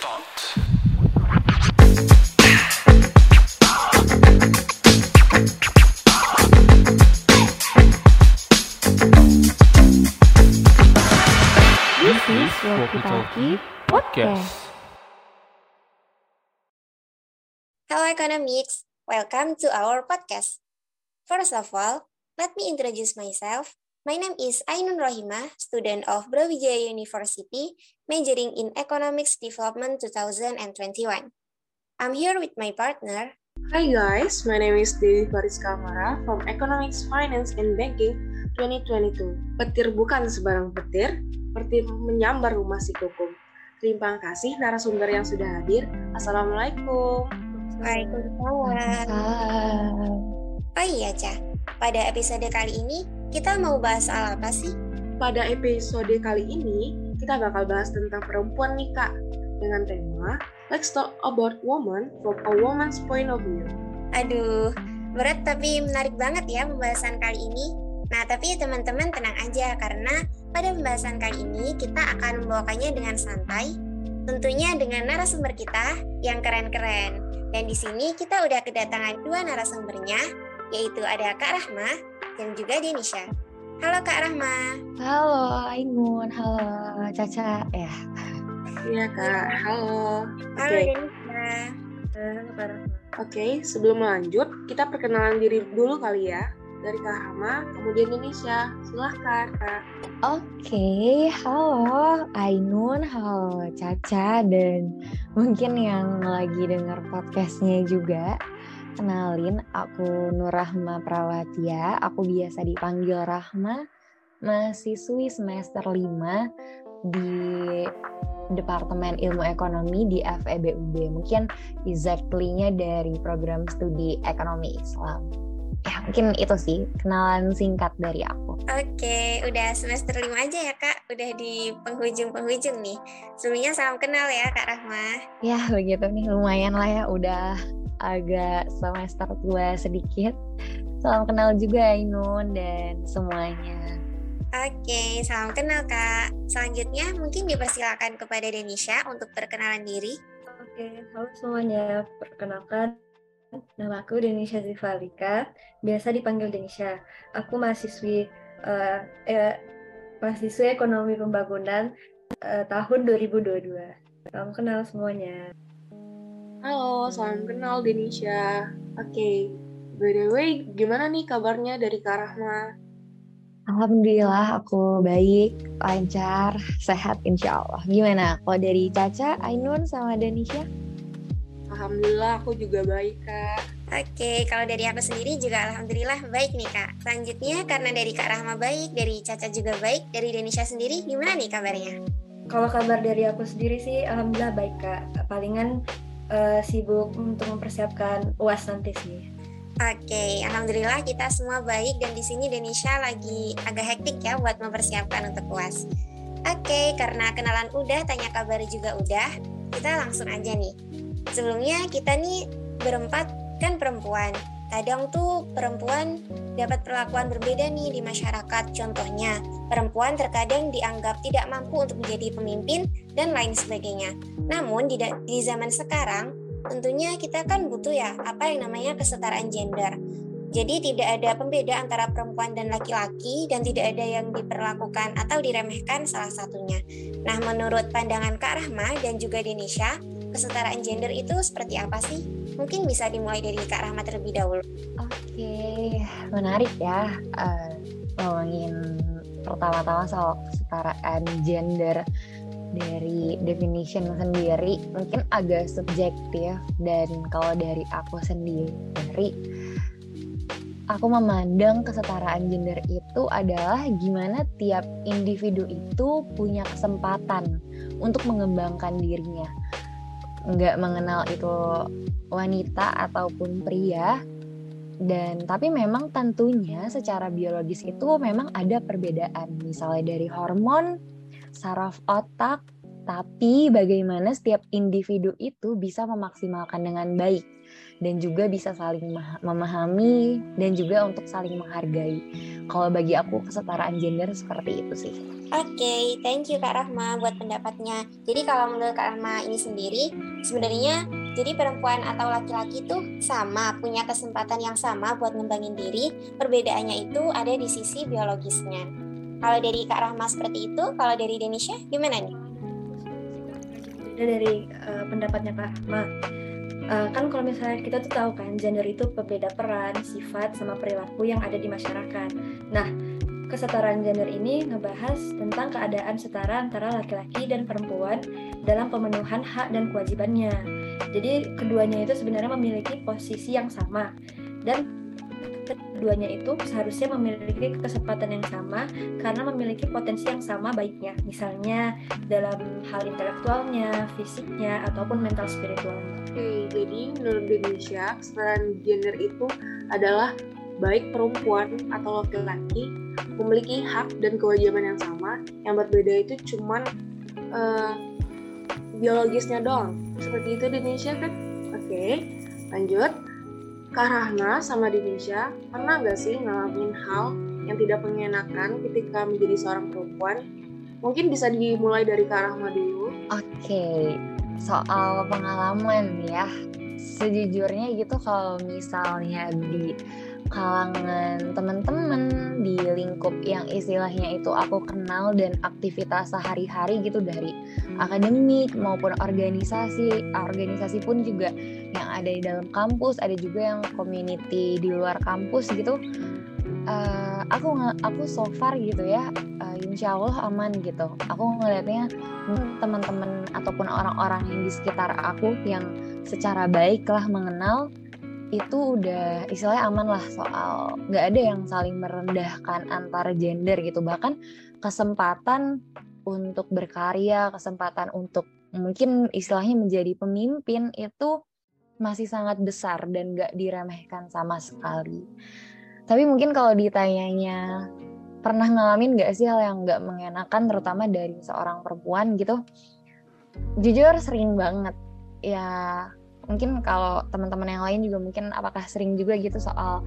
start. This is Walkie Talkie Podcast. Hello economics, welcome to our podcast. First of all, let me introduce myself. My name is Ainun Rohima, student of Brawijaya University, majoring in Economics Development 2021. I'm here with my partner. Hi guys, my name is Dewi Faris Kamara from Economics, Finance, and Banking 2022. Petir bukan sebarang petir, petir menyambar rumah si kukum. Terima kasih narasumber yang sudah hadir. Assalamualaikum. Waalaikumsalam. Oh iya, Ca. Pada episode kali ini, kita mau bahas soal apa sih? Pada episode kali ini, kita bakal bahas tentang perempuan nih kak. Dengan tema, Let's Talk About Woman from a Woman's Point of View. Aduh, berat tapi menarik banget ya pembahasan kali ini. Nah, tapi teman-teman tenang aja karena pada pembahasan kali ini kita akan membawakannya dengan santai, tentunya dengan narasumber kita yang keren-keren. Dan di sini kita udah kedatangan dua narasumbernya, yaitu ada Kak Rahma dan juga Denisha. Halo Kak Rahma. Halo Ainun, halo Caca ya. Iya kak, halo. Halo Oke, Denisha. Halo Kak Rahma. Oke, sebelum lanjut, kita perkenalan diri dulu kali ya. Dari Kak Hama, kemudian Indonesia. Silahkan, Kak. Oke, halo Ainun, halo Caca dan mungkin yang lagi denger podcastnya juga. Kenalin, aku Nur Rahma Prawatia, aku biasa dipanggil Rahma, mahasiswi semester 5 di Departemen Ilmu Ekonomi di FEBUB. Mungkin exactly-nya dari program studi Ekonomi Islam. Ya, mungkin itu sih kenalan singkat dari aku. Oke, udah semester 5 aja ya Kak. Udah di penghujung-penghujung nih. Sebelumnya salam kenal ya Kak Rahma. Ya, begitu nih lumayan lah ya udah agak semester tua sedikit. Salam kenal juga Ainun dan semuanya. Oke, salam kenal Kak. Selanjutnya mungkin dipersilakan kepada Denisha untuk perkenalan diri. Oke, halo semuanya. Perkenalkan, nama aku Denisha Zivalika, biasa dipanggil Denisha. Aku mahasiswi eh, eh, mahasiswi Ekonomi Pembangunan eh, tahun 2022. Salam kenal semuanya. Halo, salam kenal Denisha. Oke, by the way, gimana nih kabarnya dari Kak Rahma? Alhamdulillah aku baik, lancar, sehat insya Allah. Gimana? Kalau dari Caca, Ainun, sama Danisha? Alhamdulillah aku juga baik, Kak. Oke, kalau dari aku sendiri juga alhamdulillah baik nih Kak. Selanjutnya karena dari Kak Rahma baik, dari Caca juga baik, dari Denisha sendiri gimana nih kabarnya? Kalau kabar dari aku sendiri sih, alhamdulillah baik kak. Palingan eh, sibuk untuk mempersiapkan uas nanti sih. Oke, alhamdulillah kita semua baik dan di sini Denisha lagi agak hektik ya buat mempersiapkan untuk UAS. Oke, karena kenalan udah, tanya kabar juga udah, kita langsung aja nih. Sebelumnya kita nih berempat kan perempuan. Kadang tuh perempuan dapat perlakuan berbeda nih di masyarakat. Contohnya, perempuan terkadang dianggap tidak mampu untuk menjadi pemimpin dan lain sebagainya. Namun di, di zaman sekarang tentunya kita kan butuh ya apa yang namanya kesetaraan gender. Jadi tidak ada pembeda antara perempuan dan laki-laki dan tidak ada yang diperlakukan atau diremehkan salah satunya. Nah, menurut pandangan Kak Rahma dan juga Denisha, kesetaraan gender itu seperti apa sih? Mungkin bisa dimulai dari Kak Rahma terlebih dahulu. Oke, menarik ya eh, ngomongin pertama-tama soal kesetaraan gender dari definition sendiri mungkin agak subjektif dan kalau dari aku sendiri aku memandang kesetaraan gender itu adalah gimana tiap individu itu punya kesempatan untuk mengembangkan dirinya nggak mengenal itu wanita ataupun pria dan tapi memang tentunya secara biologis itu memang ada perbedaan misalnya dari hormon saraf otak tapi bagaimana setiap individu itu bisa memaksimalkan dengan baik dan juga bisa saling mema- memahami dan juga untuk saling menghargai. Kalau bagi aku kesetaraan gender seperti itu sih. Oke, okay, thank you Kak Rahma buat pendapatnya. Jadi kalau menurut Kak Rahma ini sendiri, sebenarnya jadi perempuan atau laki-laki itu sama, punya kesempatan yang sama buat ngembangin diri. Perbedaannya itu ada di sisi biologisnya. Kalau dari Kak Rahma seperti itu, kalau dari Indonesia gimana nih? Beda dari uh, pendapatnya Kak Rahma. Uh, kan kalau misalnya kita tuh tahu kan gender itu berbeda peran, sifat, sama perilaku yang ada di masyarakat. Nah, kesetaraan gender ini ngebahas tentang keadaan setara antara laki-laki dan perempuan dalam pemenuhan hak dan kewajibannya. Jadi keduanya itu sebenarnya memiliki posisi yang sama dan keduanya itu seharusnya memiliki kesempatan yang sama karena memiliki potensi yang sama baiknya. Misalnya dalam hal intelektualnya, fisiknya, ataupun mental spiritualnya. Oke, jadi menurut Indonesia kesetaraan gender itu adalah baik perempuan atau laki-laki memiliki hak dan kewajiban yang sama. Yang berbeda itu cuman uh, biologisnya doang. Seperti itu di Indonesia kan? Oke, lanjut. Kak Rahna sama di Indonesia pernah gak sih ngalamin hal yang tidak mengenakan ketika menjadi seorang perempuan? Mungkin bisa dimulai dari Kak Rahma dulu. Oke, soal pengalaman ya. Sejujurnya gitu kalau misalnya di kalangan teman-teman di lingkup yang istilahnya itu aku kenal dan aktivitas sehari-hari gitu dari akademik maupun organisasi organisasi pun juga yang ada di dalam kampus ada juga yang community di luar kampus gitu. Uh, aku aku so far gitu ya uh, insya Allah aman gitu. Aku ngelihatnya teman-teman ataupun orang-orang yang di sekitar aku yang secara baik lah mengenal itu udah istilahnya aman lah soal nggak ada yang saling merendahkan antara gender gitu. Bahkan kesempatan untuk berkarya kesempatan untuk mungkin istilahnya menjadi pemimpin itu masih sangat besar dan nggak diremehkan sama sekali. Tapi mungkin kalau ditanyanya pernah ngalamin nggak sih hal yang nggak mengenakan terutama dari seorang perempuan gitu? Jujur sering banget. Ya mungkin kalau teman-teman yang lain juga mungkin apakah sering juga gitu soal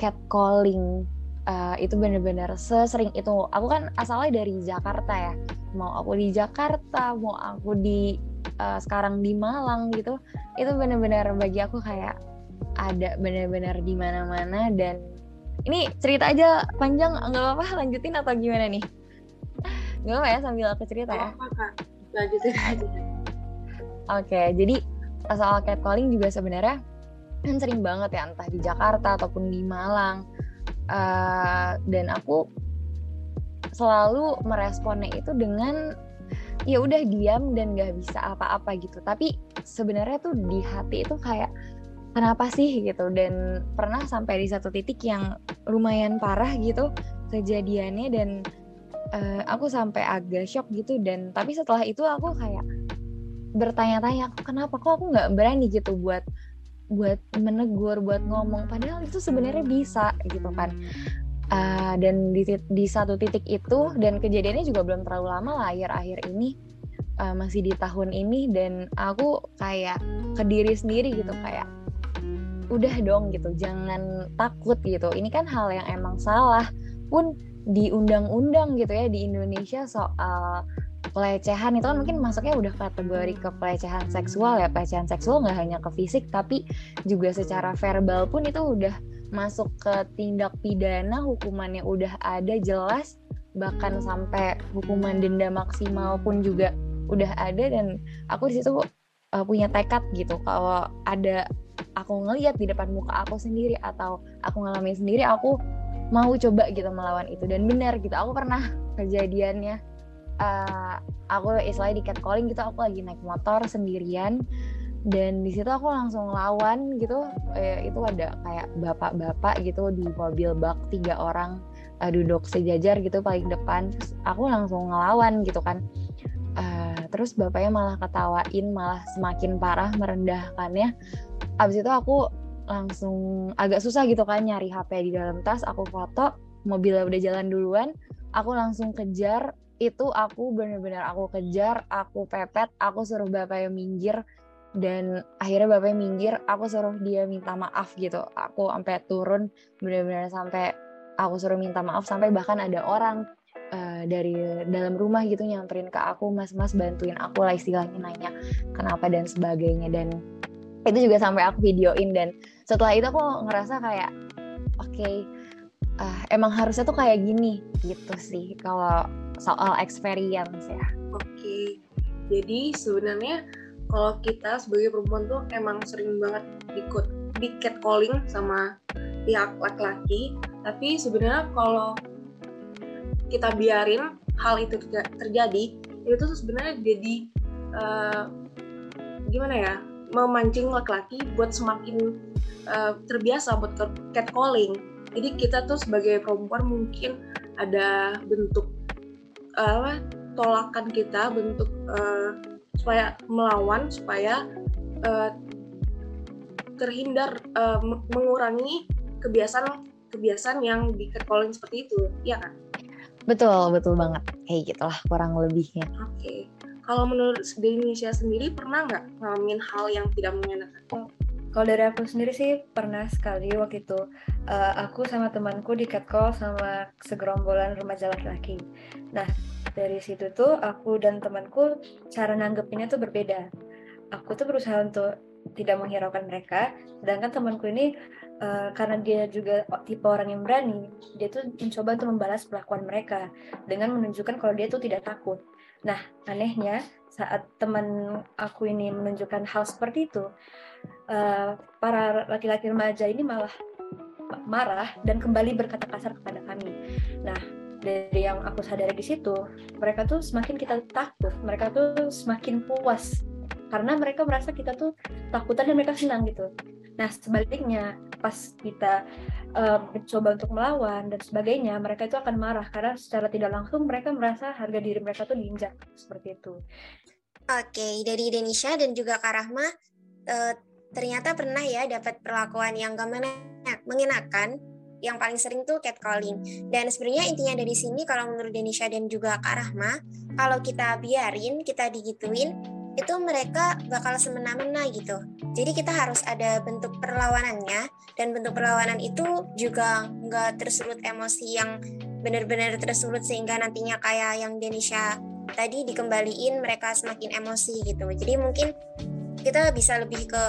catcalling. Uh, itu bener-bener sesering itu. Aku kan asalnya dari Jakarta ya. Mau aku di Jakarta mau aku di uh, sekarang di Malang gitu itu bener-bener bagi aku kayak ada bener-bener di mana-mana dan ini cerita aja panjang nggak apa-apa lanjutin atau gimana nih? Nggak apa ya sambil aku cerita ya. Lanjutin aja. Oke jadi soal catcalling juga sebenarnya kan sering banget ya entah di Jakarta ataupun di Malang. Uh, dan aku selalu meresponnya itu dengan ya udah diam dan gak bisa apa-apa gitu. Tapi sebenarnya tuh di hati itu kayak kenapa sih? gitu. Dan pernah sampai di satu titik yang lumayan parah gitu kejadiannya dan uh, aku sampai agak shock gitu dan tapi setelah itu aku kayak bertanya-tanya kenapa? Kok aku nggak berani gitu buat buat menegur buat ngomong? Padahal itu sebenarnya bisa gitu kan. Uh, dan di, di satu titik itu dan kejadiannya juga belum terlalu lama lah akhir-akhir ini uh, masih di tahun ini dan aku kayak ke diri sendiri gitu kayak udah dong gitu jangan takut gitu. Ini kan hal yang emang salah pun di undang-undang gitu ya di Indonesia soal pelecehan itu kan mungkin masuknya udah kategori ke pelecehan seksual ya. Pelecehan seksual nggak hanya ke fisik tapi juga secara verbal pun itu udah masuk ke tindak pidana. Hukumannya udah ada jelas. Bahkan sampai hukuman denda maksimal pun juga udah ada. Dan aku di situ uh, punya tekad gitu. Kalau ada aku ngeliat di depan muka aku sendiri atau aku ngalamin sendiri aku mau coba gitu melawan itu. Dan benar gitu aku pernah kejadiannya uh, aku istilahnya di catcalling gitu aku lagi naik motor sendirian. Dan di situ aku langsung lawan gitu. Eh, itu ada kayak bapak-bapak gitu di mobil bak tiga orang uh, duduk sejajar gitu paling depan. Terus aku langsung ngelawan gitu kan. Uh, terus bapaknya malah ketawain malah semakin parah merendahkannya. Abis itu aku langsung agak susah gitu kan nyari HP di dalam tas. Aku foto mobilnya udah jalan duluan. Aku langsung kejar itu aku bener-bener aku kejar aku pepet aku suruh bapaknya minggir. Dan akhirnya bapaknya minggir aku suruh dia minta maaf gitu. Aku sampai turun bener-bener sampai aku suruh minta maaf sampai bahkan ada orang uh, dari dalam rumah gitu nyamperin ke aku mas-mas bantuin aku lah istilahnya nanya kenapa dan sebagainya. Dan itu juga sampai aku videoin. Dan setelah itu aku ngerasa kayak oke okay, uh, emang harusnya tuh kayak gini gitu sih. Kalau soal experience ya oke okay. jadi sebenarnya kalau kita sebagai perempuan tuh emang sering banget ikut di catcalling sama pihak laki-laki tapi sebenarnya kalau kita biarin hal itu terjadi itu tuh sebenarnya jadi uh, gimana ya memancing laki-laki buat semakin uh, terbiasa buat catcalling jadi kita tuh sebagai perempuan mungkin ada bentuk uh, tolakan kita bentuk uh, supaya melawan supaya uh, terhindar uh, mengurangi kebiasaan kebiasaan yang di catcalling seperti itu ya kan Betul, betul banget. Kayak gitulah kurang lebihnya. Oke. Okay. Kalau menurut di Indonesia sendiri pernah nggak ngalamin hal yang tidak menyenangkan? Kalau dari aku sendiri sih pernah sekali waktu itu uh, aku sama temanku di catcall sama segerombolan remaja laki-laki. Nah dari situ tuh aku dan temanku cara nanggepinnya tuh berbeda. Aku tuh berusaha untuk tidak menghiraukan mereka, sedangkan temanku ini uh, karena dia juga tipe orang yang berani, dia tuh mencoba untuk membalas perlakuan mereka dengan menunjukkan kalau dia tuh tidak takut. Nah, anehnya saat teman aku ini menunjukkan hal seperti itu, uh, para laki-laki remaja ini malah marah dan kembali berkata kasar kepada kami. Nah, dari yang aku sadari di situ, mereka tuh semakin kita takut, mereka tuh semakin puas karena mereka merasa kita tuh takutan dan mereka senang gitu. Nah sebaliknya pas kita uh, mencoba untuk melawan dan sebagainya, mereka itu akan marah karena secara tidak langsung mereka merasa harga diri mereka tuh diinjak seperti itu. Oke, dari Indonesia dan juga Kak Rahma, uh, ternyata pernah ya dapat perlakuan yang gak mengenakan yang paling sering tuh catcalling. Dan sebenarnya intinya dari sini kalau menurut Denisha dan juga Kak Rahma, kalau kita biarin, kita digituin, itu mereka bakal semena-mena gitu. Jadi kita harus ada bentuk perlawanannya dan bentuk perlawanan itu juga nggak tersulut emosi yang benar-benar tersulut sehingga nantinya kayak yang Denisha tadi dikembaliin mereka semakin emosi gitu. Jadi mungkin kita bisa lebih ke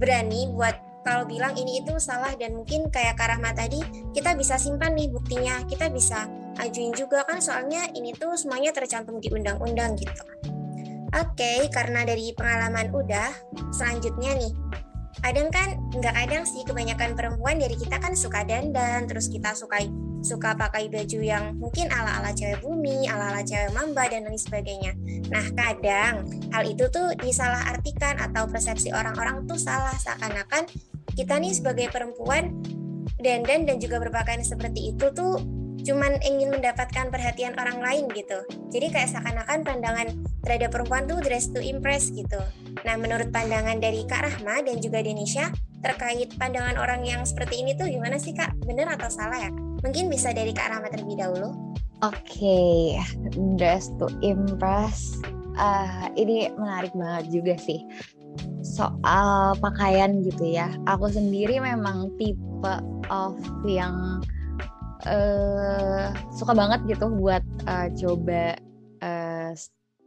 berani buat kalau bilang ini itu salah dan mungkin kayak Karahma tadi kita bisa simpan nih buktinya kita bisa ajuin juga kan soalnya ini tuh semuanya tercantum di undang-undang gitu Oke, okay, karena dari pengalaman udah, selanjutnya nih. Kadang kan, nggak kadang sih, kebanyakan perempuan dari kita kan suka dandan, terus kita suka suka pakai baju yang mungkin ala-ala cewek bumi, ala-ala cewek mamba, dan lain sebagainya. Nah, kadang hal itu tuh disalahartikan atau persepsi orang-orang tuh salah, seakan-akan kita nih sebagai perempuan dandan dan juga berpakaian seperti itu tuh cuman ingin mendapatkan perhatian orang lain gitu. Jadi kayak seakan-akan pandangan terhadap perempuan tuh dress to impress gitu. Nah, menurut pandangan dari Kak Rahma dan juga Denisha terkait pandangan orang yang seperti ini tuh gimana sih Kak? Bener atau salah ya? Mungkin bisa dari Kak Rahma terlebih dahulu. Oke, okay. dress to impress. Uh, ini menarik banget juga sih soal pakaian gitu ya. Aku sendiri memang tipe of yang uh, suka banget gitu buat uh, coba uh,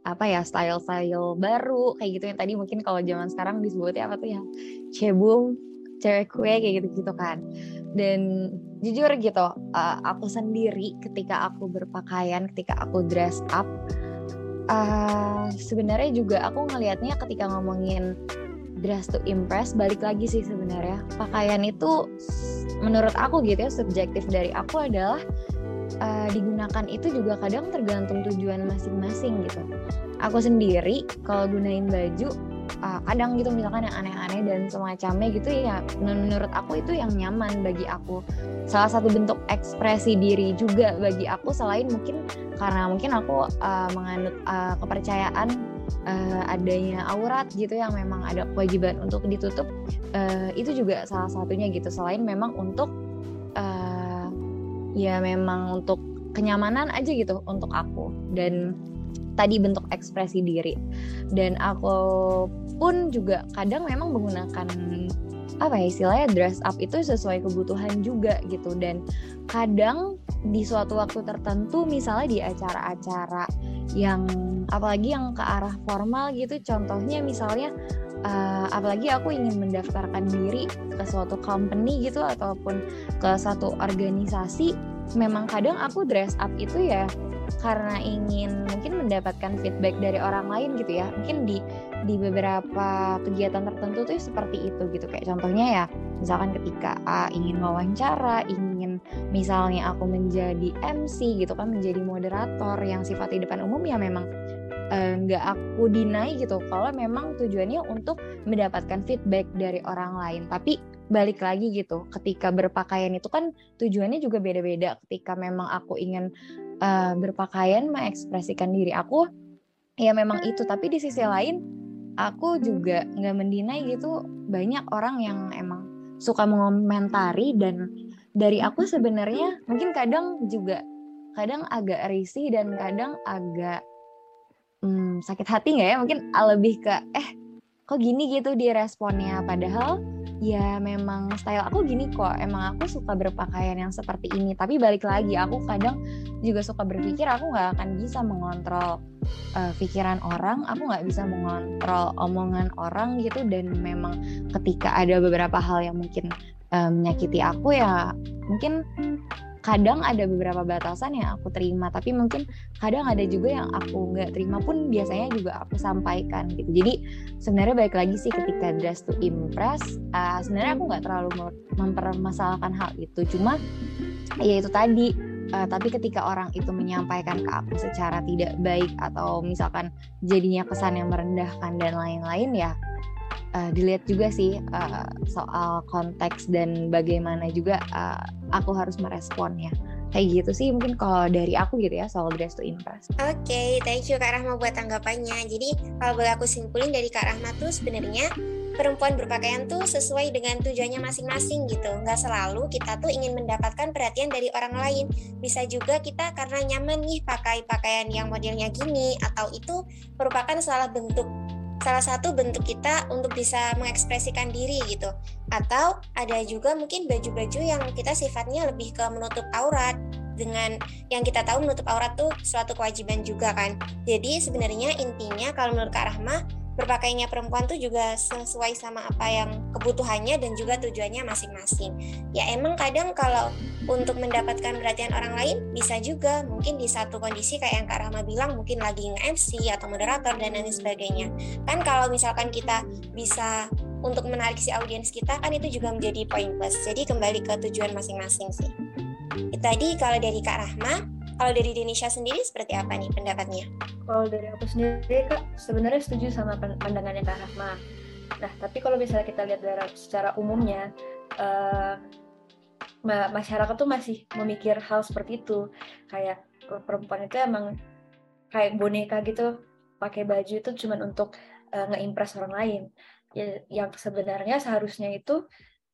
apa ya style-style baru kayak gitu. Yang tadi mungkin kalau zaman sekarang disebutnya apa tuh ya cebung cewek kue kayak gitu gitu kan. Dan jujur gitu uh, aku sendiri ketika aku berpakaian ketika aku dress up uh, sebenarnya juga aku ngelihatnya ketika ngomongin dress to impress balik lagi sih sebenarnya. Pakaian itu menurut aku gitu ya subjektif dari aku adalah uh, digunakan itu juga kadang tergantung tujuan masing-masing gitu. Aku sendiri kalau gunain baju uh, kadang gitu misalkan yang aneh-aneh dan semacamnya gitu ya menurut aku itu yang nyaman bagi aku. Salah satu bentuk ekspresi diri juga bagi aku selain mungkin karena mungkin aku uh, menganut uh, kepercayaan uh, adanya aurat gitu yang memang ada kewajiban untuk ditutup uh, itu juga salah satunya gitu. Selain memang untuk uh, ya memang untuk kenyamanan aja gitu untuk aku dan tadi bentuk ekspresi diri. Dan aku pun juga kadang memang menggunakan apa ya istilahnya dress up itu sesuai kebutuhan juga gitu. Dan kadang di suatu waktu tertentu misalnya di acara-acara yang apalagi yang ke arah formal gitu. Contohnya misalnya uh, apalagi aku ingin mendaftarkan diri ke suatu company gitu ataupun ke satu organisasi memang kadang aku dress up itu ya karena ingin mungkin mendapatkan feedback dari orang lain gitu ya. Mungkin di di beberapa kegiatan tertentu tuh seperti itu gitu. Kayak contohnya ya misalkan ketika A ingin wawancara ingin misalnya aku menjadi MC gitu kan menjadi moderator yang sifat di depan umum ya memang eh, nggak uh, aku dinai gitu. Kalau memang tujuannya untuk mendapatkan feedback dari orang lain. Tapi balik lagi gitu. Ketika berpakaian itu kan tujuannya juga beda-beda. Ketika memang aku ingin uh, berpakaian mengekspresikan diri aku ya memang itu. Tapi di sisi lain aku juga nggak mendinai gitu. Banyak orang yang emang suka mengomentari dan dari aku sebenarnya mungkin kadang juga kadang agak risih dan kadang agak hmm, sakit hati nggak ya? Mungkin lebih ke eh kok gini gitu di responnya? Padahal ya memang style aku gini kok. Emang aku suka berpakaian yang seperti ini. Tapi balik lagi aku kadang juga suka berpikir aku nggak akan bisa mengontrol uh, pikiran orang. Aku nggak bisa mengontrol omongan orang gitu. Dan memang ketika ada beberapa hal yang mungkin uh, menyakiti aku ya mungkin kadang ada beberapa batasan yang aku terima tapi mungkin kadang ada juga yang aku nggak terima pun biasanya juga aku sampaikan gitu. Jadi sebenarnya baik lagi sih ketika dress to impress uh, sebenarnya aku nggak terlalu mempermasalahkan hal itu. Cuma ya itu tadi uh, tapi ketika orang itu menyampaikan ke aku secara tidak baik atau misalkan jadinya kesan yang merendahkan dan lain-lain ya uh, dilihat juga sih uh, soal konteks dan bagaimana juga uh, aku harus meresponnya kayak gitu sih mungkin kalau dari aku gitu ya soal dress to impress. Oke, okay, thank you Kak Rahma buat tanggapannya. Jadi kalau boleh aku simpulin dari Kak Rahma tuh sebenarnya perempuan berpakaian tuh sesuai dengan tujuannya masing-masing gitu. Nggak selalu kita tuh ingin mendapatkan perhatian dari orang lain. Bisa juga kita karena nyaman nih pakai pakaian yang modelnya gini atau itu merupakan salah bentuk salah satu bentuk kita untuk bisa mengekspresikan diri gitu. Atau ada juga mungkin baju-baju yang kita sifatnya lebih ke menutup aurat dengan yang kita tahu menutup aurat tuh suatu kewajiban juga kan. Jadi sebenarnya intinya kalau menurut Kak Rahma berpakaiannya perempuan tuh juga sesuai sama apa yang kebutuhannya dan juga tujuannya masing-masing. Ya emang kadang kalau untuk mendapatkan perhatian orang lain bisa juga mungkin di satu kondisi kayak yang Kak Rahma bilang mungkin lagi nge-MC atau moderator dan lain sebagainya. Kan kalau misalkan kita bisa untuk menarik si audiens kita kan itu juga menjadi poin plus. Jadi kembali ke tujuan masing-masing sih. Tadi kalau dari Kak Rahma, kalau dari Indonesia sendiri seperti apa nih pendapatnya? Kalau dari aku sendiri kak sebenarnya setuju sama pandangannya Kak Rahma. Nah tapi kalau misalnya kita lihat dari secara umumnya uh, masyarakat tuh masih memikir hal seperti itu kayak perempuan itu emang kayak boneka gitu pakai baju itu cuma untuk uh, ngeimpress orang lain ya, yang sebenarnya seharusnya itu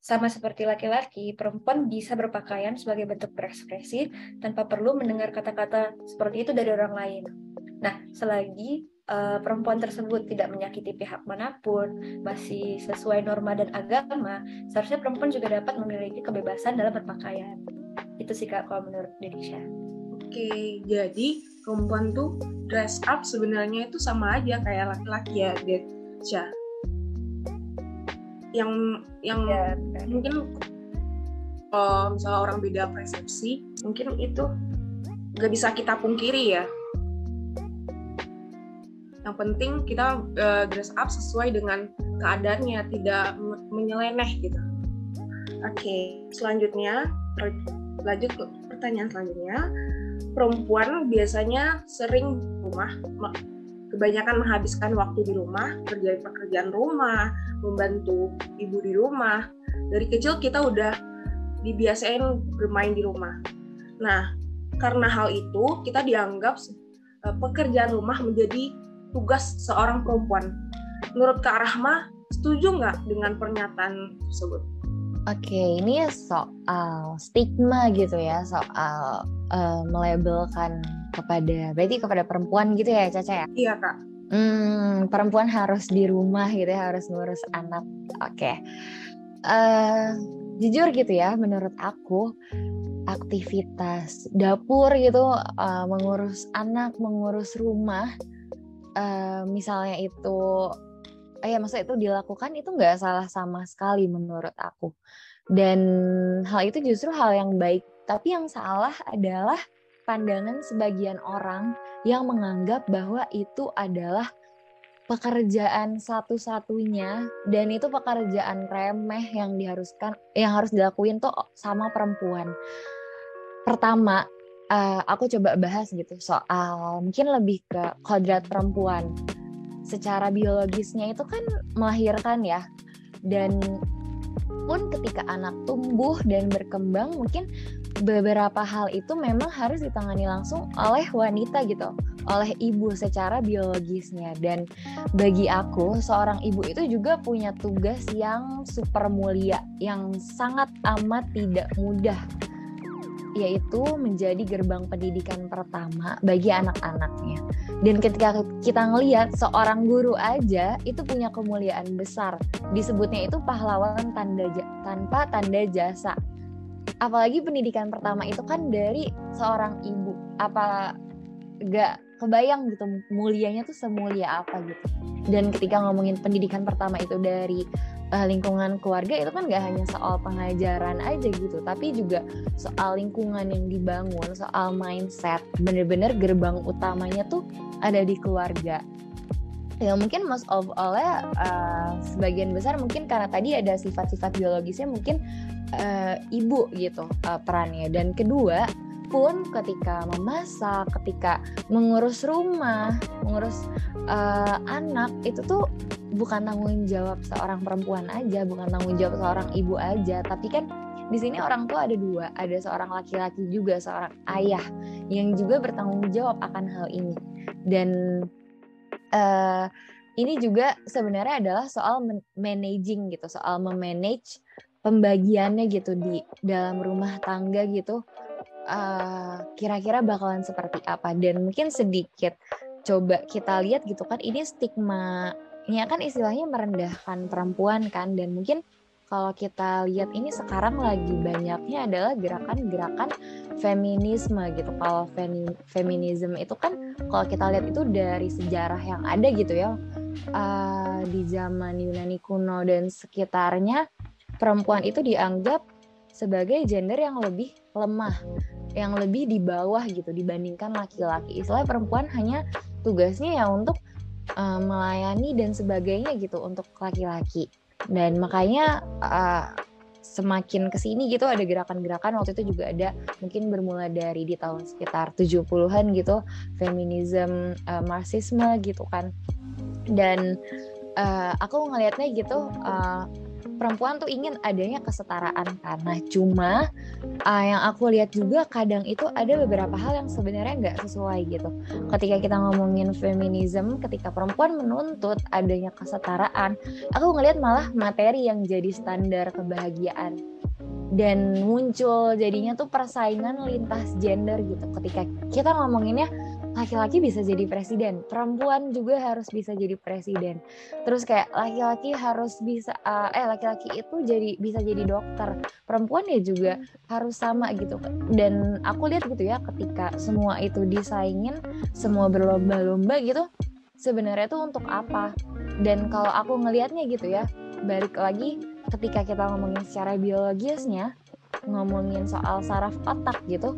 sama seperti laki-laki, perempuan bisa berpakaian sebagai bentuk berekspresi tanpa perlu mendengar kata-kata seperti itu dari orang lain. Nah, selagi uh, perempuan tersebut tidak menyakiti pihak mana pun, masih sesuai norma dan agama, seharusnya perempuan juga dapat memiliki kebebasan dalam berpakaian. Itu sih Kak kalau menurut Indonesia. Oke, jadi perempuan tuh dress up sebenarnya itu sama aja kayak laki-laki ya, Desya yang yang ya, mungkin kalau misalnya orang beda persepsi mungkin itu nggak bisa kita pungkiri ya yang penting kita uh, dress up sesuai dengan keadaannya tidak menyeleneh gitu oke okay. selanjutnya lanjut ke pertanyaan selanjutnya perempuan biasanya sering rumah kebanyakan menghabiskan waktu di rumah, kerjain pekerjaan rumah, membantu ibu di rumah. Dari kecil kita udah dibiasain bermain di rumah. Nah, karena hal itu kita dianggap uh, pekerjaan rumah menjadi tugas seorang perempuan. Menurut Kak Rahma, setuju nggak dengan pernyataan tersebut? Oke, ini soal stigma gitu ya, soal uh, melabelkan kepada berarti kepada perempuan gitu ya Caca ya? Iya kak. Hmm, perempuan harus di rumah gitu ya, harus ngurus anak. Oke. Okay. Uh, eh, jujur gitu ya, menurut aku aktivitas dapur gitu, uh, mengurus anak, mengurus rumah, uh, misalnya itu, ya maksudnya itu dilakukan itu nggak salah sama sekali menurut aku. Dan hal itu justru hal yang baik. Tapi yang salah adalah pandangan sebagian orang yang menganggap bahwa itu adalah pekerjaan satu-satunya dan itu pekerjaan remeh yang diharuskan yang harus dilakuin tuh sama perempuan. Pertama, uh, aku coba bahas gitu soal mungkin lebih ke kodrat perempuan. Secara biologisnya itu kan melahirkan ya. Dan pun ketika anak tumbuh dan berkembang mungkin beberapa hal itu memang harus ditangani langsung oleh wanita gitu oleh ibu secara biologisnya dan bagi aku seorang ibu itu juga punya tugas yang super mulia yang sangat amat tidak mudah yaitu menjadi gerbang pendidikan pertama bagi anak-anaknya. Dan ketika kita ngelihat seorang guru aja itu punya kemuliaan besar. Disebutnya itu pahlawan tanda tanpa tanda jasa. Apalagi pendidikan pertama itu kan dari seorang ibu. Apa gak kebayang gitu mulianya tuh semulia apa gitu. Dan ketika ngomongin pendidikan pertama itu dari uh, lingkungan keluarga itu kan gak hanya soal pengajaran aja gitu tapi juga soal lingkungan yang dibangun soal mindset bener-bener gerbang utamanya tuh ada di keluarga. Ya mungkin most of all ya uh, sebagian besar mungkin karena tadi ada sifat-sifat biologisnya mungkin uh, ibu gitu uh, perannya. Dan kedua pun ketika memasak, ketika mengurus rumah, mengurus uh, anak itu tuh bukan tanggung jawab seorang perempuan aja, bukan tanggung jawab seorang ibu aja, tapi kan di sini orang tua ada dua, ada seorang laki-laki juga seorang ayah yang juga bertanggung jawab akan hal ini. Dan uh, ini juga sebenarnya adalah soal managing gitu, soal memanage pembagiannya gitu di dalam rumah tangga gitu Eh, kira-kira uh, bakalan seperti apa dan mungkin sedikit coba kita lihat gitu kan ini stigma ini kan istilahnya merendahkan perempuan kan dan mungkin kalau kita lihat ini sekarang lagi banyaknya adalah gerakan-gerakan feminisme gitu. Kalau feminisme itu kan kalau kita lihat itu dari sejarah yang ada gitu ya uh, di zaman Yunani kuno dan sekitarnya perempuan itu dianggap sebagai gender yang lebih lemah, yang lebih di bawah gitu dibandingkan laki-laki. Istilahnya perempuan hanya tugasnya ya untuk uh, melayani dan sebagainya gitu untuk laki-laki. Dan makanya uh, semakin ke sini gitu ada gerakan-gerakan waktu itu juga ada mungkin bermula dari di tahun sekitar 70-an gitu feminisme uh, marxisme gitu kan dan uh, aku ngelihatnya gitu uh, perempuan tuh ingin adanya kesetaraan karena cuma uh, yang aku lihat juga kadang itu ada beberapa hal yang sebenarnya nggak sesuai gitu. Ketika kita ngomongin feminisme ketika perempuan menuntut adanya kesetaraan aku ngelihat malah materi yang jadi standar kebahagiaan. Dan muncul jadinya tuh persaingan lintas gender gitu. Ketika kita ngomonginnya laki-laki bisa jadi presiden, perempuan juga harus bisa jadi presiden. Terus kayak laki-laki harus bisa uh, eh laki-laki itu jadi bisa jadi dokter, perempuan ya juga harus sama gitu. Dan aku lihat gitu ya ketika semua itu disaingin, semua berlomba-lomba gitu, sebenarnya tuh untuk apa? Dan kalau aku ngelihatnya gitu ya, balik lagi ketika kita ngomongin secara biologisnya, ngomongin soal saraf otak gitu,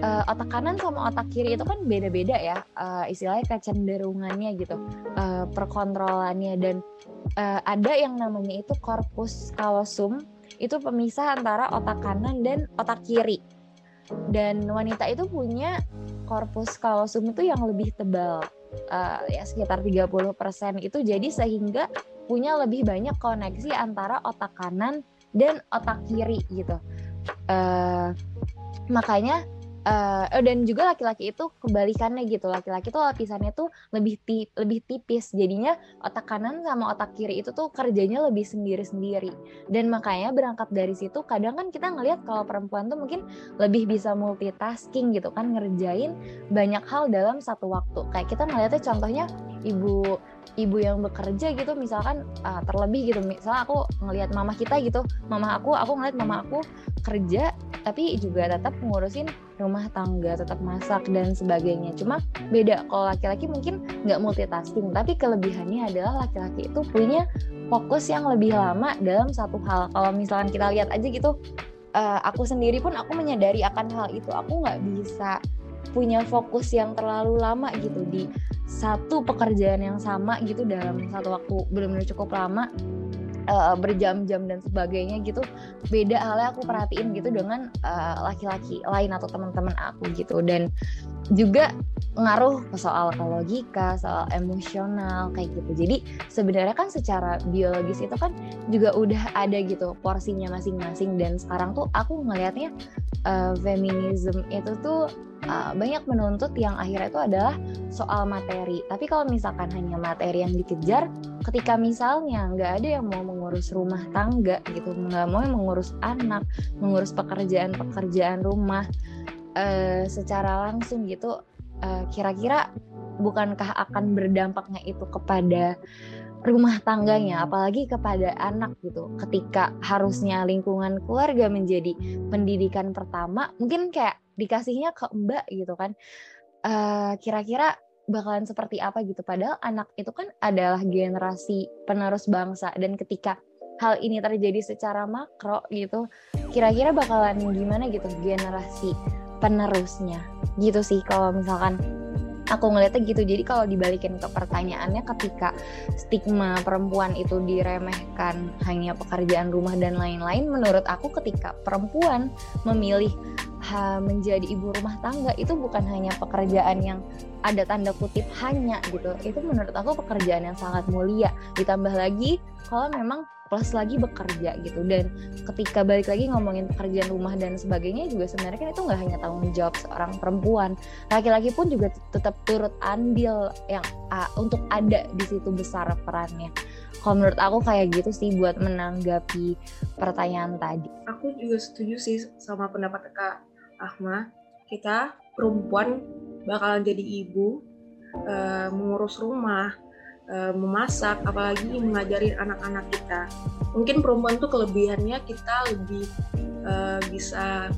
uh, otak kanan sama otak kiri itu kan beda-beda ya uh, istilahnya kecenderungannya gitu uh, perkontrolannya. Dan uh, ada yang namanya itu korpus kalosum itu pemisah antara otak kanan dan otak kiri. Dan wanita itu punya korpus kalosum itu yang lebih tebal uh, ya sekitar 30% itu. Jadi sehingga punya lebih banyak koneksi antara otak kanan dan otak kiri gitu uh, makanya uh, dan juga laki-laki itu kebalikannya gitu. Laki-laki tuh lapisannya tuh lebih ti lebih tipis. Jadinya otak kanan sama otak kiri itu tuh kerjanya lebih sendiri-sendiri. Dan makanya berangkat dari situ kadang kan kita ngelihat kalau perempuan tuh mungkin lebih bisa multitasking gitu kan ngerjain banyak hal dalam satu waktu. Kayak kita ngelihatnya contohnya ibu ibu yang bekerja gitu misalkan uh, terlebih gitu. Misalnya aku ngelihat mama kita gitu mama aku aku ngeliat mama aku kerja tapi juga tetap ngurusin rumah tangga tetap masak dan sebagainya. Cuma beda kalau laki-laki mungkin nggak multitasking tapi kelebihannya adalah laki-laki itu punya fokus yang lebih lama dalam satu hal. Kalau misalkan kita lihat aja gitu uh, aku sendiri pun aku menyadari akan hal itu. Aku nggak bisa punya fokus yang terlalu lama gitu di satu pekerjaan yang sama gitu dalam satu waktu benar-benar cukup lama uh, berjam-jam dan sebagainya gitu beda halnya aku perhatiin gitu dengan laki-laki uh, lain atau teman-teman aku gitu. Dan juga ngaruh ke soal logika, soal emosional kayak gitu. Jadi sebenarnya kan secara biologis itu kan juga udah ada gitu porsinya masing-masing dan sekarang tuh aku ngelihatnya uh, feminisme itu tuh uh, banyak menuntut yang akhirnya itu adalah soal materi. Tapi kalau misalkan hanya materi yang dikejar, ketika misalnya nggak ada yang mau mengurus rumah tangga gitu, nggak mau yang mengurus anak, mengurus pekerjaan-pekerjaan rumah uh, secara langsung gitu uh, kira-kira bukankah akan berdampaknya itu kepada rumah tangganya apalagi kepada anak gitu? Ketika harusnya lingkungan keluarga menjadi pendidikan pertama mungkin kayak dikasihnya ke mbak gitu kan. Kira kira-kira bakalan seperti apa gitu? Padahal anak itu kan adalah generasi penerus bangsa dan ketika hal ini terjadi secara makro gitu kira-kira bakalan gimana gitu generasi penerusnya. Gitu sih kalau misalkan aku ngeliatnya gitu. Jadi kalau dibalikin ke pertanyaannya ketika stigma perempuan itu diremehkan hanya pekerjaan rumah dan lain-lain menurut aku ketika perempuan memilih ha, menjadi ibu rumah tangga itu bukan hanya pekerjaan yang ada tanda kutip hanya gitu. Itu menurut aku pekerjaan yang sangat mulia. Ditambah lagi kalau memang plus lagi bekerja gitu. Dan ketika balik lagi ngomongin pekerjaan rumah dan sebagainya juga sebenarnya kan itu nggak hanya tanggung jawab seorang perempuan. Laki-laki pun juga tetap turut andil yang uh, untuk ada di situ besar perannya. Kalau menurut aku kayak gitu sih buat menanggapi pertanyaan tadi. Aku juga setuju sih sama pendapat kak Ahma kita perempuan bakalan jadi ibu uh, mengurus rumah uh, memasak apalagi mengajari anak-anak kita. Mungkin perempuan tuh kelebihannya kita lebih uh, bisa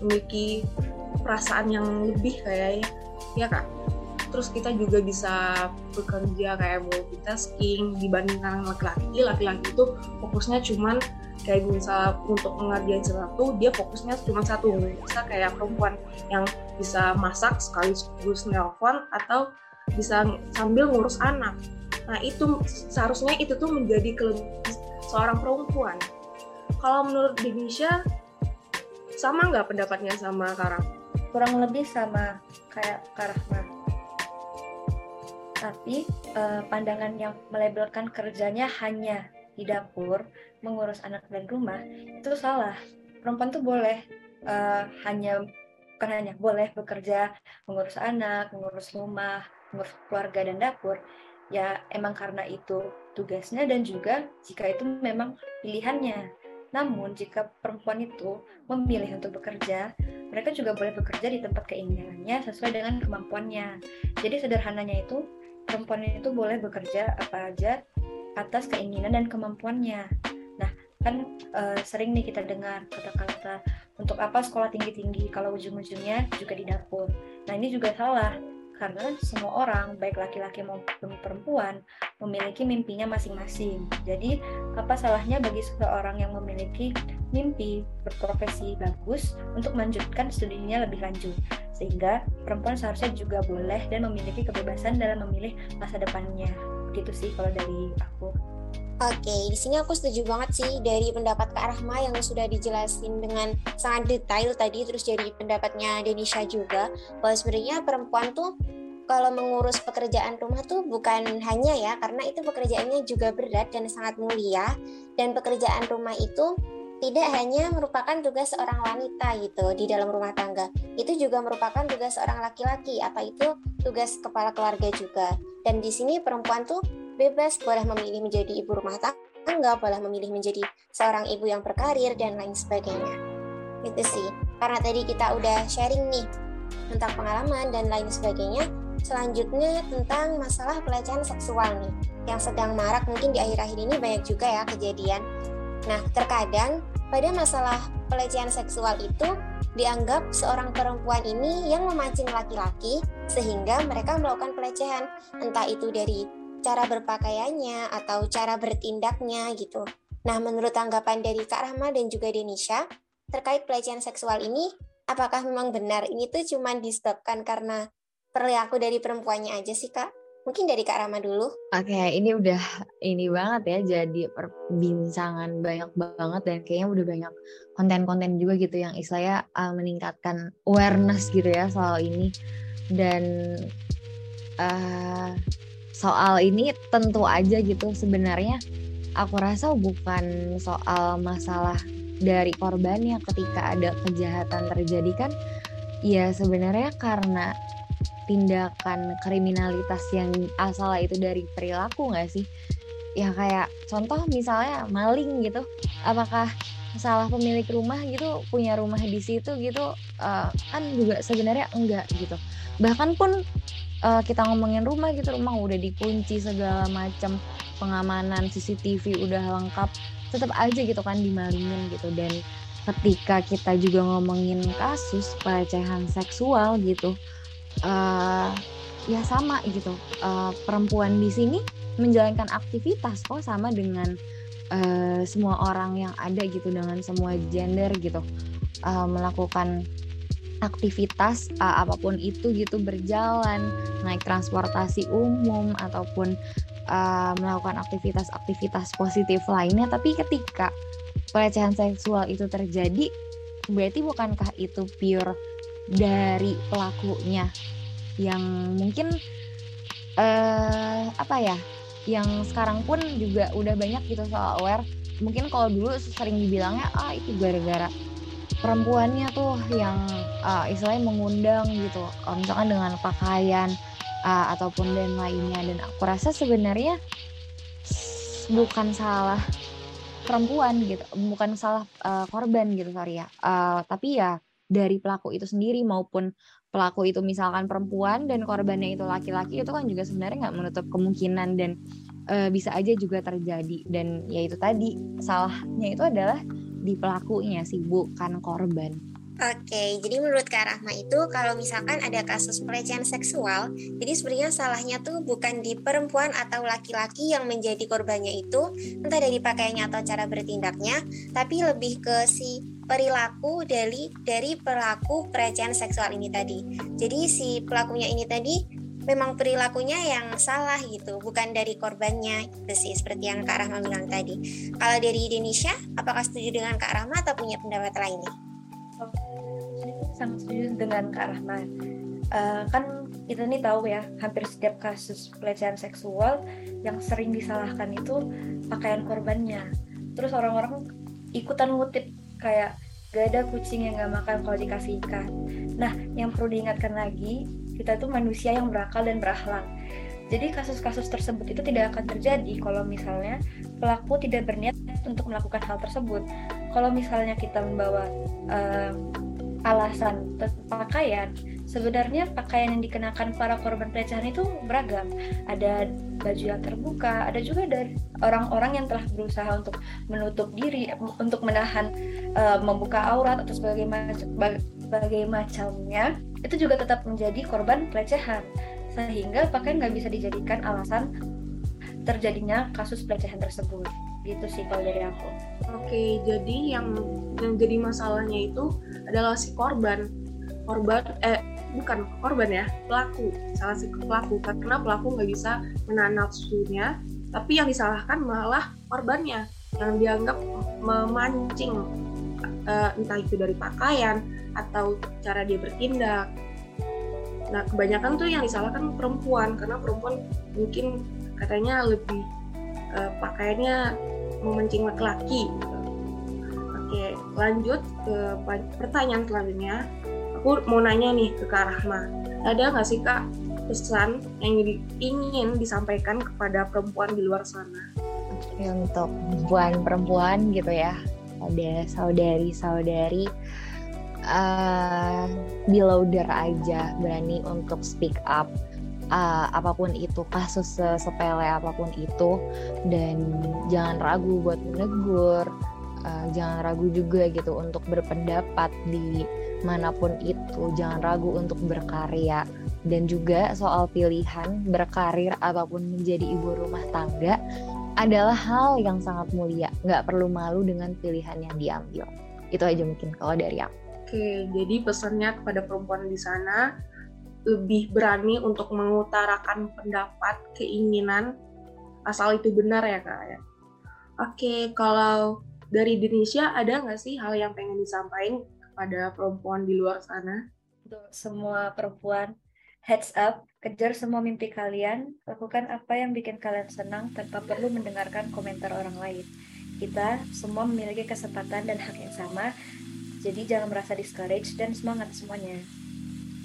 memiliki perasaan yang lebih kayaknya. Ya kak? Terus kita juga bisa bekerja kayak multitasking dibandingkan laki-laki. Laki-laki itu fokusnya cuman kayak misal untuk mengerjain sesuatu dia fokusnya cuma satu. Bisa kayak perempuan yang bisa masak sekaligus nelpon atau bisa sambil ngurus anak Nah itu seharusnya itu tuh menjadi kelebihan seorang perempuan. Kalau menurut Indonesia sama nggak pendapatnya sama Karang? Kurang lebih sama kayak Karahma. Tapi eh, pandangan yang melabelkan kerjanya hanya di dapur, mengurus anak dan rumah itu salah. Perempuan tuh boleh eh, hanya bukan hanya boleh bekerja, mengurus anak, mengurus rumah, mengurus keluarga dan dapur, ya emang karena itu tugasnya dan juga jika itu memang pilihannya. Namun jika perempuan itu memilih untuk bekerja, mereka juga boleh bekerja di tempat keinginannya sesuai dengan kemampuannya. Jadi sederhananya itu perempuan itu boleh bekerja apa aja atas keinginan dan kemampuannya. Nah, kan e, sering nih kita dengar kata-kata untuk apa sekolah tinggi-tinggi kalau ujung-ujungnya juga di dapur. Nah, ini juga salah karena semua orang, baik laki-laki maupun perempuan, memiliki mimpinya masing-masing. Jadi, apa salahnya bagi seseorang yang memiliki mimpi berprofesi bagus untuk melanjutkan studinya lebih lanjut? Sehingga perempuan seharusnya juga boleh dan memiliki kebebasan dalam memilih masa depannya. Gitu sih kalau dari aku. Oke, di sini aku setuju banget sih dari pendapat Kak Rahma yang sudah dijelasin dengan sangat detail tadi, terus jadi pendapatnya Denisha juga, bahwa sebenarnya perempuan tuh kalau mengurus pekerjaan rumah tuh bukan hanya ya, karena itu pekerjaannya juga berat dan sangat mulia, dan pekerjaan rumah itu tidak hanya merupakan tugas seorang wanita gitu di dalam rumah tangga, itu juga merupakan tugas seorang laki-laki, apa itu tugas kepala keluarga juga. Dan di sini perempuan tuh bebas boleh memilih menjadi ibu rumah tangga, boleh memilih menjadi seorang ibu yang berkarir dan lain sebagainya. Itu sih. Karena tadi kita udah sharing nih tentang pengalaman dan lain sebagainya. Selanjutnya tentang masalah pelecehan seksual nih yang sedang marak mungkin di akhir-akhir ini banyak juga ya kejadian. Nah, terkadang pada masalah pelecehan seksual itu dianggap seorang perempuan ini yang memancing laki-laki sehingga mereka melakukan pelecehan, entah itu dari cara berpakaiannya atau cara bertindaknya gitu. Nah, menurut tanggapan dari Kak Rahma dan juga Denisha, terkait pelecehan seksual ini, apakah memang benar ini tuh cuma disebabkan karena perilaku dari perempuannya aja sih, Kak? Mungkin dari Kak Rama dulu. Oke, okay, ini udah ini banget ya jadi perbincangan banyak banget dan kayaknya udah banyak konten-konten juga gitu yang istilahnya uh, meningkatkan awareness gitu ya soal ini dan uh, soal ini tentu aja gitu sebenarnya aku rasa bukan soal masalah dari korbannya ketika ada kejahatan terjadi kan ya sebenarnya karena tindakan kriminalitas yang asalnya itu dari perilaku nggak sih? Ya kayak contoh misalnya maling gitu, apakah salah pemilik rumah gitu punya rumah di situ gitu uh, kan juga sebenarnya enggak gitu. Bahkan pun uh, kita ngomongin rumah gitu, rumah udah dikunci segala macam pengamanan CCTV udah lengkap, tetap aja gitu kan dimalingin gitu. Dan ketika kita juga ngomongin kasus pelecehan seksual gitu uh, ya sama gitu. Uh, perempuan di sini menjalankan aktivitas kok sama dengan uh, semua orang yang ada gitu dengan semua gender gitu. Uh, melakukan aktivitas uh, apa pun itu gitu berjalan naik transportasi umum ataupun uh, melakukan aktivitas-aktivitas positif lainnya. Tapi ketika pelecehan seksual itu terjadi berarti bukankah itu pure dari pelakunya yang mungkin uh, apa ya yang sekarang pun juga udah banyak gitu soal aware. Mungkin kalau dulu sering dibilangnya ah itu gara-gara perempuannya tuh yang uh, istilahnya mengundang gitu. Uh, misalkan dengan pakaian uh, ataupun dan lainnya. Dan aku rasa sebenarnya bukan salah perempuan gitu. Bukan salah uh, korban gitu sorry ya. Uh, tapi ya dari pelaku itu sendiri maupun pelaku itu misalkan perempuan dan korbannya itu laki-laki itu kan juga sebenarnya nggak menutup kemungkinan dan e, bisa aja juga terjadi. Dan ya itu tadi salahnya itu adalah di pelakunya sih bukan korban. Oke, jadi menurut Kak Rahma itu kalau misalkan ada kasus pelecehan seksual, jadi sebenarnya salahnya tuh bukan di perempuan atau laki-laki yang menjadi korbannya itu, entah dari pakaiannya atau cara bertindaknya, tapi lebih ke si perilaku dari dari pelaku pelecehan seksual ini tadi. Jadi si pelakunya ini tadi memang perilakunya yang salah gitu, bukan dari korbannya itu sih seperti yang Kak Rahma bilang tadi. Kalau dari Indonesia, apakah setuju dengan Kak Rahma atau punya pendapat lainnya? sangat setuju dengan Kak Rahman. Uh, kan kita nih tahu ya, hampir setiap kasus pelecehan seksual yang sering disalahkan itu pakaian korbannya. Terus orang-orang ikutan ngutip kayak gak ada kucing yang gak makan kalau dikasih ikan. Nah, yang perlu diingatkan lagi, kita tuh manusia yang berakal dan berakhlak. Jadi kasus-kasus tersebut itu tidak akan terjadi kalau misalnya pelaku tidak berniat untuk melakukan hal tersebut. Kalau misalnya kita membawa uh, alasan pakaian, sebenarnya pakaian yang dikenakan para korban pelecehan itu beragam. Ada baju yang terbuka, ada juga dari orang-orang yang telah berusaha untuk menutup diri, untuk menahan, uh, membuka aurat atau sebagai sebagai macamnya, itu juga tetap menjadi korban pelecehan. Sehingga pakaian nggak bisa dijadikan alasan terjadinya kasus pelecehan tersebut gitu sih kalau dari aku. Oke, jadi yang yang jadi masalahnya itu adalah si korban. Korban eh bukan korban ya, pelaku. Salah si pelaku karena pelaku nggak bisa menahan nafsunya, tapi yang disalahkan malah korbannya yang dianggap memancing uh, entah itu dari pakaian atau cara dia bertindak. Nah, kebanyakan tuh yang disalahkan perempuan karena perempuan mungkin katanya lebih uh, pakaiannya memancing laki-laki gitu. Oke, lanjut ke pertanyaan selanjutnya. Aku mau nanya nih ke Kak Rahma. Ada nggak sih Kak pesan yang ingin disampaikan kepada perempuan di luar sana? Oke, untuk perempuan-perempuan gitu ya, ada saudari-saudari uh, louder aja, berani untuk speak up uh, apa pun itu kasus sepele apa pun itu. Dan jangan ragu buat menegur uh, jangan ragu juga gitu untuk berpendapat di mana pun itu. Jangan ragu untuk berkarya. Dan juga soal pilihan berkarir ataupun menjadi ibu rumah tangga adalah hal yang sangat mulia. Nggak perlu malu dengan pilihan yang diambil. Itu aja mungkin kalau dari aku oke jadi pesannya kepada perempuan di sana lebih berani untuk mengutarakan pendapat keinginan asal itu benar ya kak ya oke kalau dari Indonesia ada nggak sih hal yang pengen disampaikan kepada perempuan di luar sana? Untuk semua perempuan, heads up, kejar semua mimpi kalian, lakukan apa yang bikin kalian senang tanpa perlu mendengarkan komentar orang lain. Kita semua memiliki kesempatan dan hak yang sama, jadi jangan merasa discouraged dan semangat semuanya.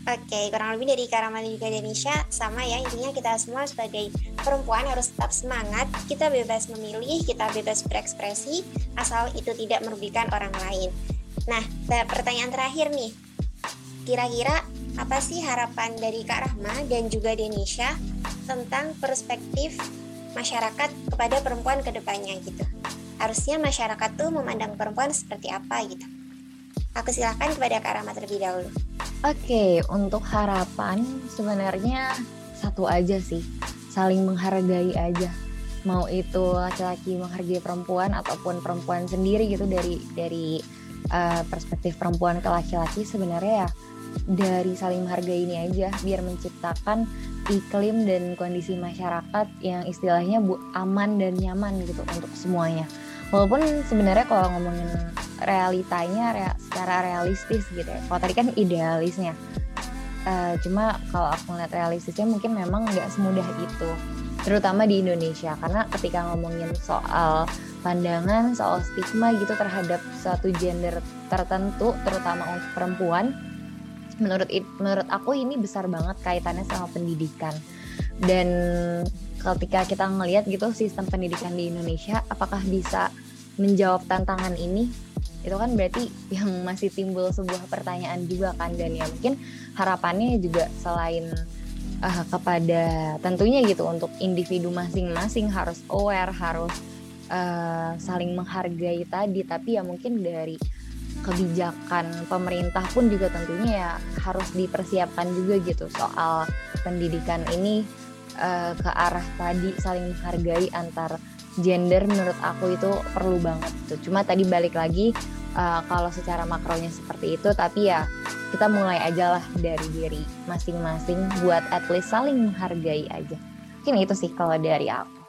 Oke, kurang lebih dari Karaman juga Indonesia sama ya intinya kita semua sebagai perempuan harus tetap semangat, kita bebas memilih, kita bebas berekspresi, asal itu tidak merugikan orang lain. Nah, pertanyaan terakhir nih. Kira-kira apa sih harapan dari Kak Rahma dan juga Denisha tentang perspektif masyarakat kepada perempuan ke depannya gitu? Harusnya masyarakat tuh memandang perempuan seperti apa gitu? Aku silakan kepada Kak Rahma terlebih dahulu. Oke, untuk harapan sebenarnya satu aja sih, saling menghargai aja mau itu laki-laki menghargai perempuan ataupun perempuan sendiri gitu dari dari uh, perspektif perempuan ke laki-laki sebenarnya ya dari saling menghargai ini aja biar menciptakan iklim dan kondisi masyarakat yang istilahnya aman dan nyaman gitu untuk semuanya. Walaupun sebenarnya kalau ngomongin realitanya rea, secara realistis gitu ya. Kalau tadi kan idealisnya. Uh, cuma kalau aku ngeliat realistisnya mungkin memang nggak semudah itu terutama di Indonesia karena ketika ngomongin soal pandangan soal stigma gitu terhadap suatu gender tertentu terutama untuk perempuan menurut menurut aku ini besar banget kaitannya sama pendidikan dan ketika kita ngelihat gitu sistem pendidikan di Indonesia apakah bisa menjawab tantangan ini? Itu kan berarti yang masih timbul sebuah pertanyaan juga kan dan ya mungkin harapannya juga selain uh, kepada tentunya gitu untuk individu masing-masing harus aware harus uh, saling menghargai tadi. Tapi ya mungkin dari kebijakan pemerintah pun juga tentunya ya harus dipersiapkan juga gitu soal pendidikan ini uh, ke arah tadi saling menghargai antar gender menurut aku itu perlu banget tuh cuma tadi balik lagi uh, kalau secara makronya seperti itu tapi ya kita mulai aja lah dari diri masing-masing buat at least saling menghargai aja. Mungkin itu sih kalau dari aku.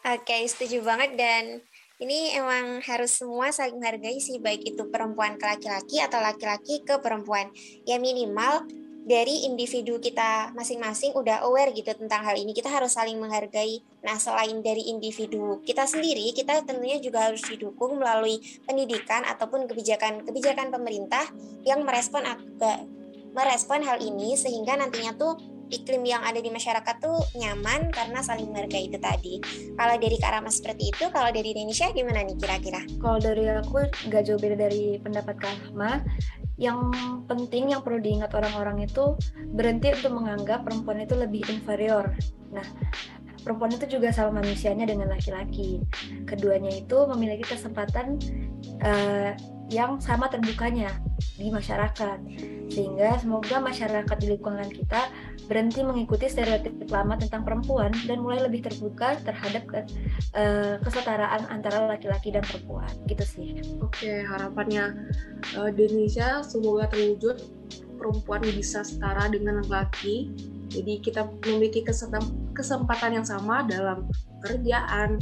Oke, setuju banget. Dan ini emang harus semua saling menghargai sih baik itu perempuan ke laki-laki atau laki-laki ke perempuan. Ya minimal dari individu kita masing-masing udah aware gitu tentang hal ini. Kita harus saling menghargai. Nah, selain dari individu kita sendiri, kita tentunya juga harus didukung melalui pendidikan ataupun kebijakan-kebijakan pemerintah yang merespon agak merespon hal ini sehingga nantinya tuh iklim yang ada di masyarakat tuh nyaman karena saling menghargai itu tadi. Kalau dari Kak Rama seperti itu, kalau dari Indonesia gimana nih kira-kira? Kalau dari aku gak jauh beda dari pendapat Kak Rama. Yang penting yang perlu diingat orang-orang itu berhenti untuk menganggap perempuan itu lebih inferior. Nah, perempuan itu juga sama manusianya dengan laki-laki. Keduanya itu memiliki kesempatan uh, yang sama terbukanya di masyarakat. Sehingga semoga masyarakat di lingkungan kita berhenti mengikuti stereotip lama tentang perempuan dan mulai lebih terbuka terhadap uh, kesetaraan antara laki-laki dan perempuan. Gitu sih. Oke harapannya uh, Indonesia semoga terwujud perempuan bisa setara dengan laki-laki. Jadi kita memiliki kesempatan yang sama dalam pekerjaan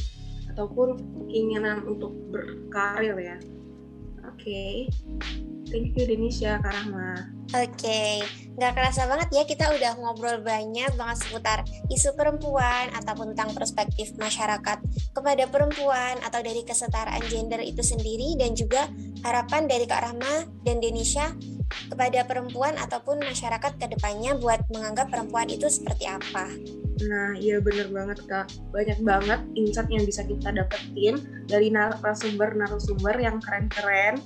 ataupun keinginan untuk berkarir ya okay. thank you Denisha Kak Rahma Oke, okay. nggak kerasa banget ya kita udah ngobrol banyak banget seputar isu perempuan ataupun tentang perspektif masyarakat kepada perempuan atau dari kesetaraan gender itu sendiri dan juga harapan dari Kak Rahma dan Denisha kepada perempuan ataupun masyarakat ke depannya buat menganggap perempuan itu seperti apa. Nah, iya bener banget Kak. Banyak banget insight yang bisa kita dapetin dari narasumber-narasumber yang keren-keren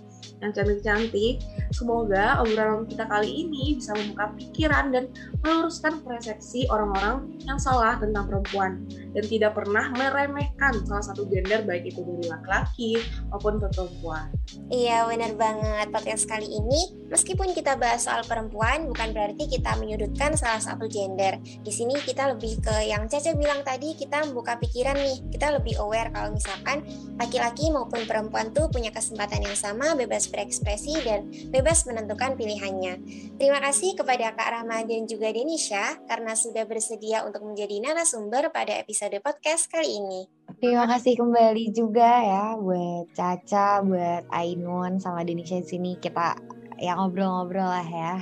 yang cantik-cantik. Semoga obrolan kita kali ini bisa membuka pikiran dan meluruskan persepsi orang-orang yang salah tentang perempuan dan tidak pernah meremehkan salah satu gender baik itu dari laki-laki maupun perempuan. Iya benar banget podcast kali ini meskipun kita bahas soal perempuan bukan berarti kita menyudutkan salah satu gender. Di sini kita lebih ke yang Caca bilang tadi kita membuka pikiran nih kita lebih aware kalau misalkan laki-laki maupun perempuan tuh punya kesempatan yang sama bebas berekspresi dan bebas menentukan pilihannya. Terima kasih kepada Kak Rahma dan juga Denisha karena sudah bersedia untuk menjadi narasumber pada episode podcast kali ini. Terima kasih kembali juga ya buat Caca, buat Ainun sama Denisha di sini kita yang ngobrol-ngobrol lah ya.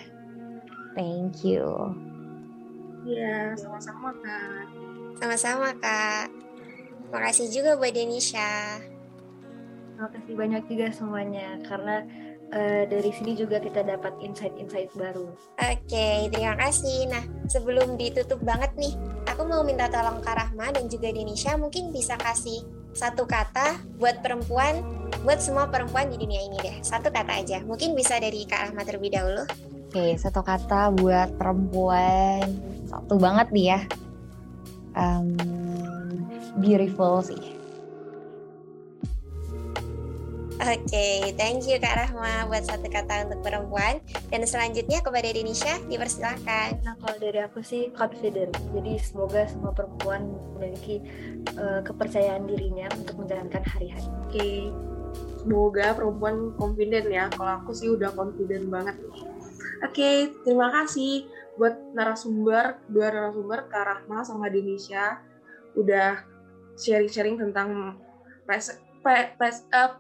Thank you. Iya, sama-sama Kak. Sama-sama Kak. Makasih juga buat Denisha. Terima kasih banyak juga semuanya karena uh, dari sini juga kita dapat insight-insight baru. Oke, terima kasih. Nah, sebelum ditutup banget nih, aku mau minta tolong Kak Rahma dan juga Denisha mungkin bisa kasih satu kata buat perempuan, buat semua perempuan di dunia ini deh. Satu kata aja. Mungkin bisa dari Kak Rahma terlebih dahulu. Oke, satu kata buat perempuan. Satu banget nih ya. Um, beautiful sih Oke, okay, thank you Kak Rahma buat satu kata untuk perempuan. Dan selanjutnya kepada Denisha, dipersilahkan. Nah, kalau dari aku sih confident. Jadi semoga semua perempuan memiliki uh, kepercayaan dirinya untuk menjalankan hari-hari. Oke, okay. semoga perempuan confident ya. Kalau aku sih udah confident banget nih. Oke, okay, terima kasih buat narasumber, dua narasumber Kak Rahma sama Denisha udah sharing-sharing tentang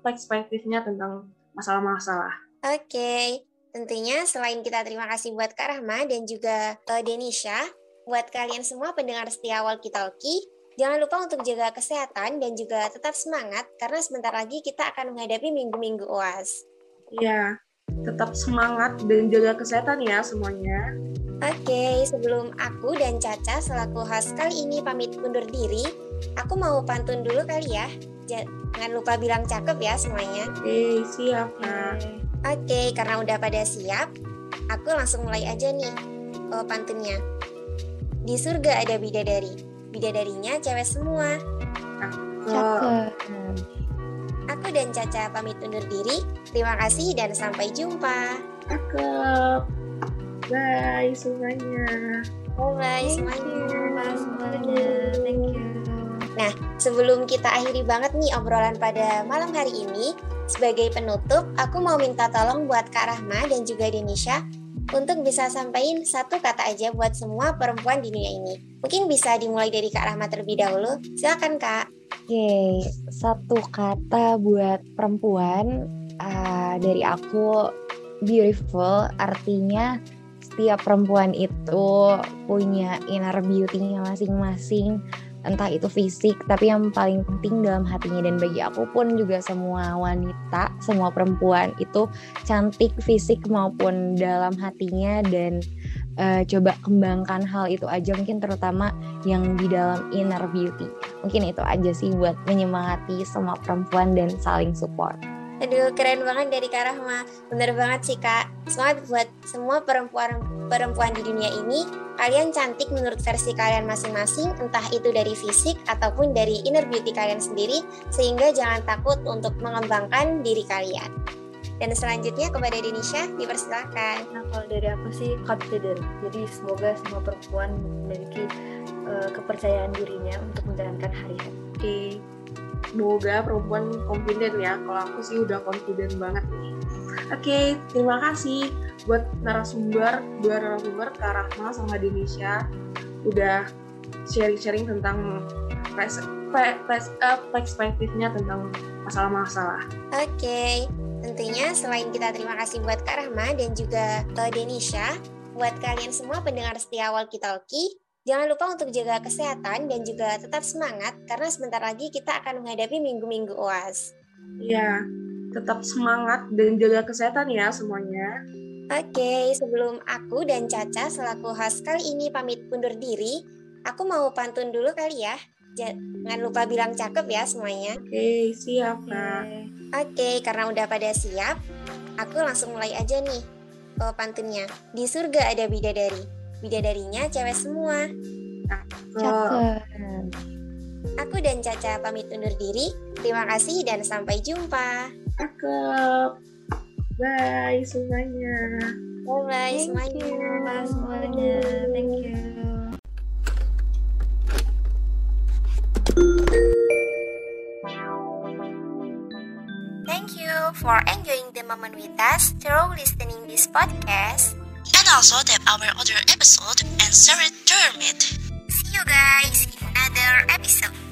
perspektifnya tentang masalah-masalah. Oke, okay. tentunya selain kita terima kasih buat Kak Rahma dan juga uh, Denisha, buat kalian semua pendengar setia Walkie Talkie, jangan lupa untuk jaga kesehatan dan juga tetap semangat karena sebentar lagi kita akan menghadapi minggu-minggu UAS. Iya, tetap semangat dan jaga kesehatan ya semuanya. Oke, okay, sebelum aku dan Caca selaku host kali ini pamit undur diri, aku mau pantun dulu kali ya. Jangan lupa bilang cakep ya semuanya. Oke, siap Kak. Oke, karena udah pada siap, aku langsung mulai aja nih oh, pantunnya. Di surga ada bidadari, bidadarinya cewek semua. Cakep. Aku dan Caca pamit undur diri. Terima kasih dan sampai jumpa. Cakep. Bye semuanya. Oh, bye semuanya. Bye semuanya. Thank you. Sebelum kita akhiri banget nih obrolan pada malam hari ini, sebagai penutup, aku mau minta tolong buat Kak Rahma dan juga Denisha untuk bisa sampaikan satu kata aja buat semua perempuan di dunia ini. Mungkin bisa dimulai dari Kak Rahma terlebih dahulu. Silakan Kak. Oke, satu kata buat perempuan uh, dari aku beautiful artinya setiap perempuan itu punya inner beauty-nya masing-masing entah itu fisik tapi yang paling penting dalam hatinya dan bagi aku pun juga semua wanita semua perempuan itu cantik fisik maupun dalam hatinya dan uh, coba kembangkan hal itu aja mungkin terutama yang di dalam inner beauty. Mungkin itu aja sih buat menyemangati semua perempuan dan saling support Aduh, keren banget dari Kak Rahma. Bener banget sih, Kak. Semangat buat semua perempuan-perempuan di dunia ini. Kalian cantik menurut versi kalian masing-masing, entah itu dari fisik ataupun dari inner beauty kalian sendiri, sehingga jangan takut untuk mengembangkan diri kalian. Dan selanjutnya kepada Denisha, dipersilahkan. Nah, kalau dari aku sih confident. Jadi semoga semua perempuan memiliki uh, kepercayaan dirinya untuk menjalankan hari-hari. Semoga perempuan confident ya. Kalau aku sih udah confident banget nih. Oke okay, terima kasih buat narasumber dua narasumber Kak Rahma sama Denisha. Udah sharing-sharing tentang eh, perspektifnya tentang masalah-masalah. Oke okay. tentunya selain kita terima kasih buat Kak Rahma dan juga uh, Denisha buat kalian semua pendengar setia Walkie Talkie Jangan lupa untuk jaga kesehatan dan juga tetap semangat karena sebentar lagi kita akan menghadapi minggu-minggu UAS. Iya, tetap semangat dan jaga kesehatan ya semuanya. Oke, sebelum aku dan Caca selaku host kali ini pamit undur diri, Aku mau pantun dulu kali ya. Jangan lupa bilang cakep ya semuanya. Oke, siap, Kak. Oke, karena udah pada siap, aku langsung mulai aja nih ke pantunnya. Di surga ada bidadari. Bidadarinya cewek semua. Cakep. Aku dan Caca pamit undur diri. Terima kasih dan sampai jumpa. Cakep. Bye semuanya. Bye-bye Thank semuanya. you. Bye semuanya. Thank you. Thank you for enjoying the moment with us through listening this podcast. and also that our other episode and Sarah Dermot. See you guys in another episode.